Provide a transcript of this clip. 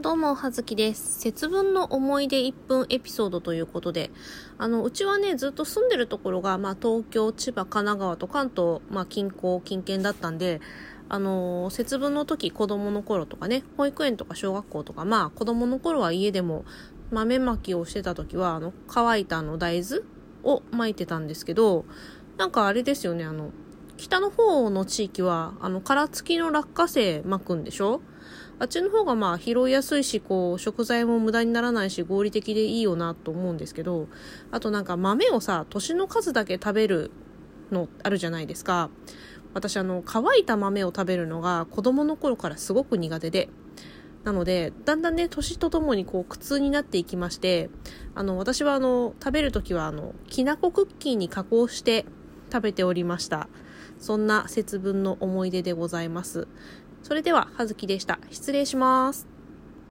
どうも、はずきです。節分の思い出1分エピソードということで、あの、うちはね、ずっと住んでるところが、まあ、東京、千葉、神奈川と関東、まあ、近郊、近県だったんで、あの節分の時、子供の頃とかね、保育園とか小学校とか、まあ、子供の頃は家でも豆まきをしてた時は、あの、乾いたあの大豆を巻いてたんですけど、なんかあれですよね、あの、北の方の地域は、あの、殻付きの落花生巻くんでしょ？あっちの方がまあ拾いやすいし、こう、食材も無駄にならないし、合理的でいいよなと思うんですけど、あとなんか豆をさ、年の数だけ食べるのあるじゃないですか。私あの、乾いた豆を食べるのが子供の頃からすごく苦手で、なので、だんだんね、年とともにこう、苦痛になっていきまして、あの、私はあの、食べるときはあの、きなこクッキーに加工して食べておりました。そんな節分の思い出でございます。それでは、はずきでした。失礼します。